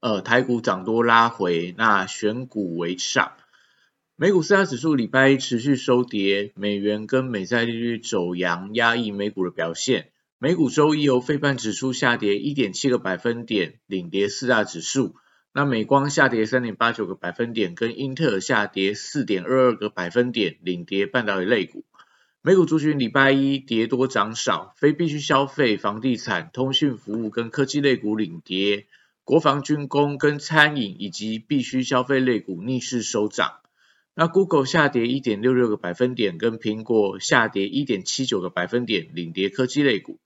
呃，台股涨多拉回，那选股为上。美股四大指数礼拜一持续收跌，美元跟美债利率走阳，压抑美股的表现。美股周一由费半指数下跌一点七个百分点，领跌四大指数。那美光下跌三点八九个百分点，跟英特尔下跌四点二二个百分点，领跌半导体类股。美股族群礼拜一跌多涨少，非必需消费、房地产、通讯服务跟科技类股领跌。国防军工跟餐饮以及必需消费类股逆势收涨，那 Google 下跌一点六六个百分点，跟苹果下跌一点七九个百分点，领跌科技类股。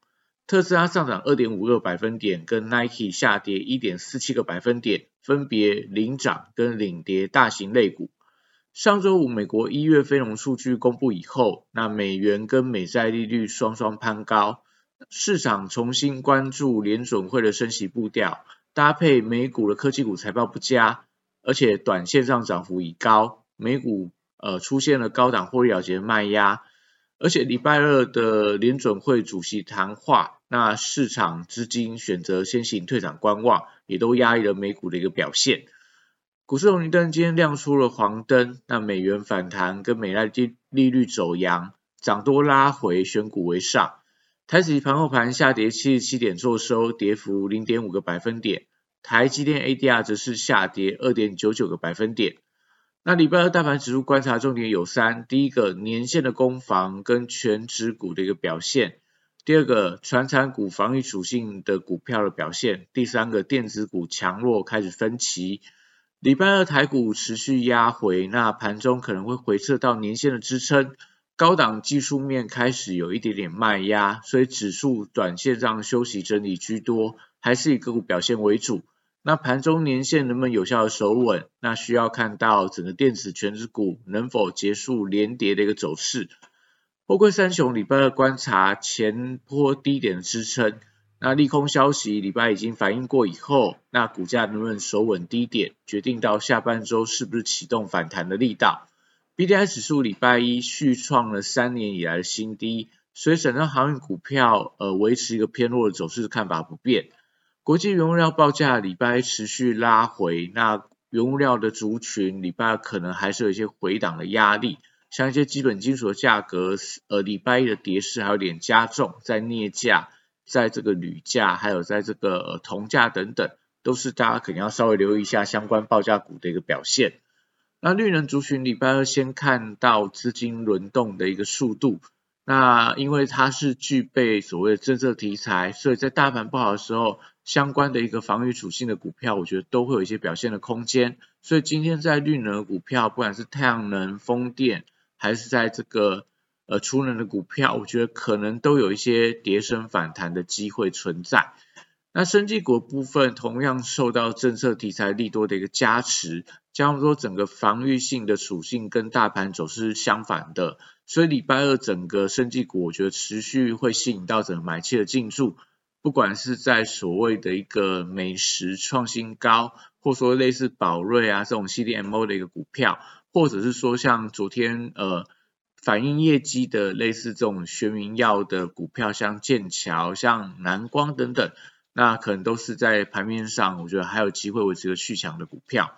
特斯拉上涨二点五个百分点，跟 Nike 下跌一点四七个百分点，分别领涨跟领跌大型类股。上周五美国一月非农数据公布以后，那美元跟美债利率双双攀高，市场重新关注联准会的升息步调。搭配美股的科技股财报不佳，而且短线上涨幅已高，美股呃出现了高档获利了结的卖压，而且礼拜二的联准会主席谈话，那市场资金选择先行退场观望，也都压抑了美股的一个表现。股市红绿灯今天亮出了黄灯，那美元反弹跟美债利利率走阳，涨多拉回，选股为上。台指盘后盘下跌七十七点，做收，跌幅零点五个百分点。台积电 ADR 则是下跌二点九九个百分点。那礼拜二大盘指数观察重点有三：第一个，年线的攻防跟全指股的一个表现；第二个，传产股防御属性的股票的表现；第三个，电子股强弱开始分歧。礼拜二台股持续压回，那盘中可能会回撤到年线的支撑。高档技术面开始有一点点卖压，所以指数短线上休息整理居多，还是以个股表现为主。那盘中年线能不能有效的守稳？那需要看到整个电子全指股能否结束连跌的一个走势。货柜三雄礼拜二观察前波低点的支撑，那利空消息礼拜已经反映过以后，那股价能不能守稳低点，决定到下半周是不是启动反弹的力道。B D I 指数礼拜一续创了三年以来的新低，所以整个航运股票呃维持一个偏弱的走势看法不变。国际原物料报价礼拜一持续拉回，那原物料的族群礼拜可能还是有一些回档的压力，像一些基本金属的价格呃礼拜一的跌势还有点加重，在镍价、在这个铝价还有在这个铜价等等，都是大家可能要稍微留意一下相关报价股的一个表现。那绿能族群礼拜二先看到资金轮动的一个速度，那因为它是具备所谓的政策题材，所以在大盘不好的时候，相关的一个防御属性的股票，我觉得都会有一些表现的空间。所以今天在绿能股票，不管是太阳能、风电，还是在这个呃储能的股票，我觉得可能都有一些跌升反弹的机会存在。那生技股部分同样受到政策题材利多的一个加持，加上说整个防御性的属性跟大盘走势相反的，所以礼拜二整个生技股我觉得持续会吸引到整个买气的进驻，不管是在所谓的一个美食创新高，或说类似宝瑞啊这种 CDMO 的一个股票，或者是说像昨天呃反映业绩的类似这种学名药的股票，像剑桥、像南光等等。那可能都是在盘面上，我觉得还有机会维持个续强的股票。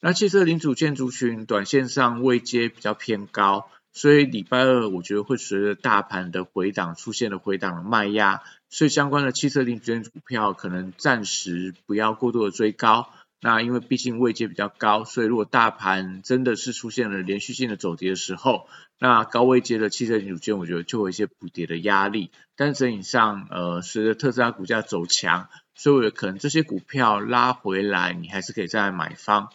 那汽车零组件族群短线上位阶比较偏高，所以礼拜二我觉得会随着大盘的回档出现了回档的卖压，所以相关的汽车零组件股票可能暂时不要过度的追高。那因为毕竟位阶比较高，所以如果大盘真的是出现了连续性的走跌的时候，那高位阶的汽车零组件，我觉得就有一些补跌的压力。但整体上，呃，随着特斯拉股价走强，所以可能这些股票拉回来，你还是可以再来买方。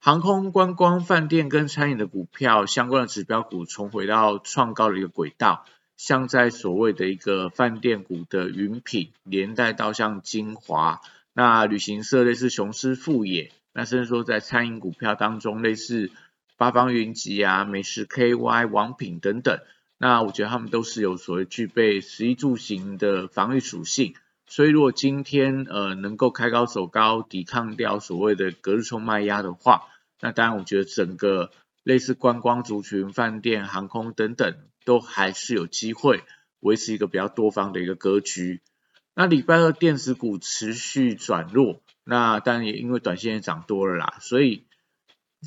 航空、观光、饭店跟餐饮的股票相关的指标股重回到创高的一个轨道，像在所谓的一个饭店股的云品，连带到像金华。那旅行社类似雄狮富野，那甚至说在餐饮股票当中，类似八方云集啊、美食 KY、王品等等，那我觉得他们都是有所谓具备食衣住行的防御属性。所以如果今天呃能够开高走高，抵抗掉所谓的隔日冲卖压的话，那当然我觉得整个类似观光族群、饭店、航空等等，都还是有机会维持一个比较多方的一个格局。那礼拜二电子股持续转弱，那当然也因为短线也涨多了啦，所以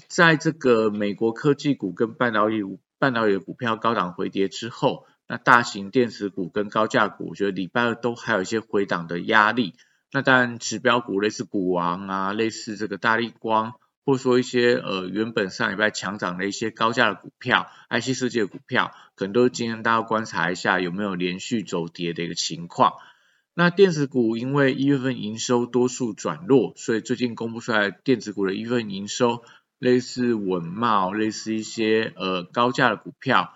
在这个美国科技股跟半导体半导体的股票高档回跌之后，那大型电子股跟高价股，我觉得礼拜二都还有一些回档的压力。那当然指标股类似股王啊，类似这个大力光。或者说一些呃原本上礼拜强涨的一些高价的股票，IC 世界的股票，可能都是今天大家观察一下有没有连续走跌的一个情况。那电子股因为一月份营收多数转弱，所以最近公布出来电子股的一份营收，类似稳茂，类似一些呃高价的股票，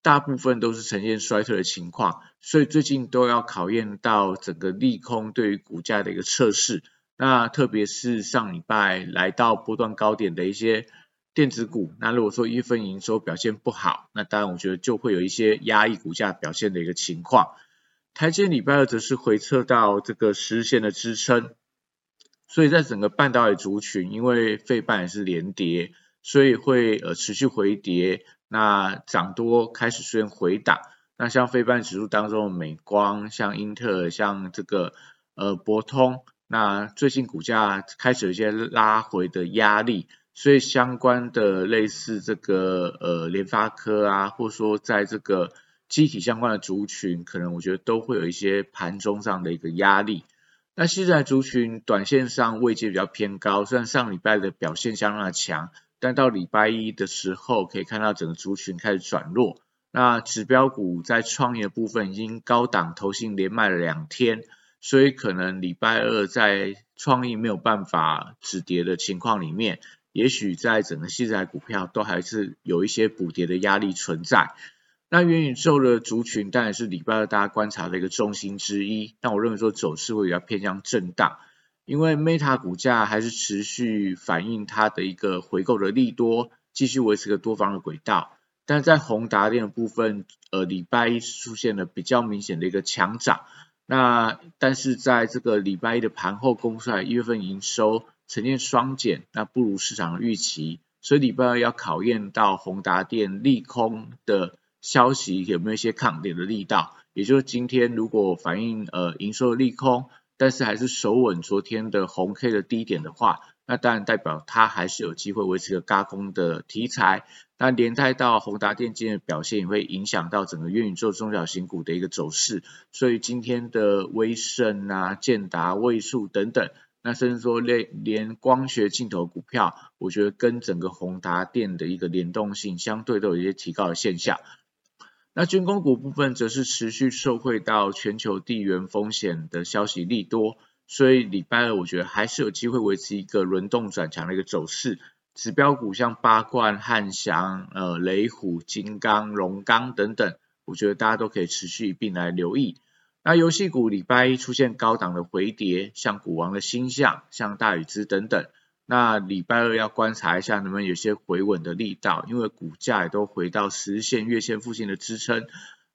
大部分都是呈现衰退的情况，所以最近都要考验到整个利空对于股价的一个测试。那特别是上礼拜来到波段高点的一些电子股，那如果说一月份营收表现不好，那当然我觉得就会有一些压抑股价表现的一个情况。台积礼拜二则是回撤到这个实线的支撑，所以在整个半导体族群，因为费半也是连跌，所以会呃持续回跌，那涨多开始出现回档。那像费半指数当中的美光、像英特尔、像这个呃博通。那最近股价开始有一些拉回的压力，所以相关的类似这个呃联发科啊，或者说在这个机体相关的族群，可能我觉得都会有一些盘中上的一个压力。那现在族群短线上位阶比较偏高，虽然上礼拜的表现相当的强，但到礼拜一的时候可以看到整个族群开始转弱。那指标股在创业部分已经高档投信连卖了两天。所以可能礼拜二在创意没有办法止跌的情况里面，也许在整个细材股票都还是有一些补跌的压力存在。那元宇宙的族群当然是礼拜二大家观察的一个重心之一。但我认为说走势会比较偏向震荡，因为 Meta 股价还是持续反映它的一个回购的利多，继续维持个多方的轨道。但在宏达电的部分，呃，礼拜一出现了比较明显的一个强涨。那但是在这个礼拜一的盘后公出来一月份营收呈现双减，那不如市场的预期，所以礼拜二要考验到宏达电利空的消息有没有一些抗跌的力道，也就是今天如果反映呃营收的利空，但是还是守稳昨天的红 K 的低点的话。那当然代表它还是有机会维持个高空的题材，那连带到宏达电今天的表现也会影响到整个元宇宙中小型股的一个走势，所以今天的威盛啊、建达、位数等等，那甚至说连连光学镜头股票，我觉得跟整个宏达电的一个联动性相对都有一些提高的现象。那军工股部分则是持续受惠到全球地缘风险的消息利多。所以礼拜二我觉得还是有机会维持一个轮动转强的一个走势，指标股像八冠、汉翔、呃雷虎、金刚、龙钢等等，我觉得大家都可以持续一并来留意。那游戏股礼拜一出现高档的回跌，像股王的星象、像大宇资等等，那礼拜二要观察一下能不能有些回稳的力道，因为股价也都回到十线、月线附近的支撑。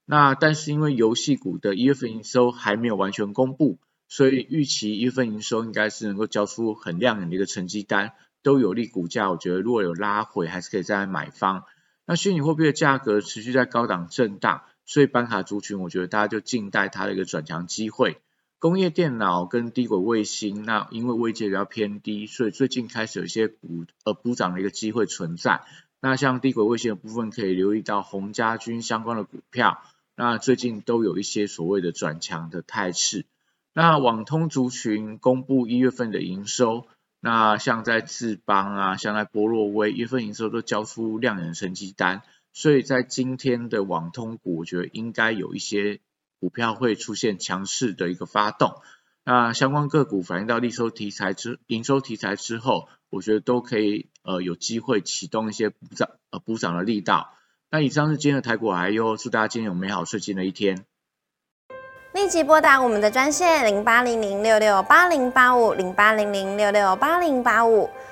那但是因为游戏股的一月份营收还没有完全公布。所以预期一月份营收应该是能够交出很亮眼的一个成绩单，都有利股价。我觉得如果有拉回，还是可以再来买方。那虚拟货币的价格持续在高档震荡，所以板卡族群，我觉得大家就静待它的一个转强机会。工业电脑跟低轨卫星，那因为位阶比较偏低，所以最近开始有一些补呃补涨的一个机会存在。那像低轨卫星的部分，可以留意到红家军相关的股票，那最近都有一些所谓的转强的态势。那网通族群公布一月份的营收，那像在智邦啊，像在波洛威，一月份营收都交出亮眼成绩单，所以在今天的网通股，我觉得应该有一些股票会出现强势的一个发动。那相关个股反映到利收题材之营收题材之后，我觉得都可以呃有机会启动一些补涨呃补涨的力道。那以上是今天的台股，还有祝大家今天有美好顺心的一天。立即拨打我们的专线零八零零六六八零八五零八零零六六八零八五。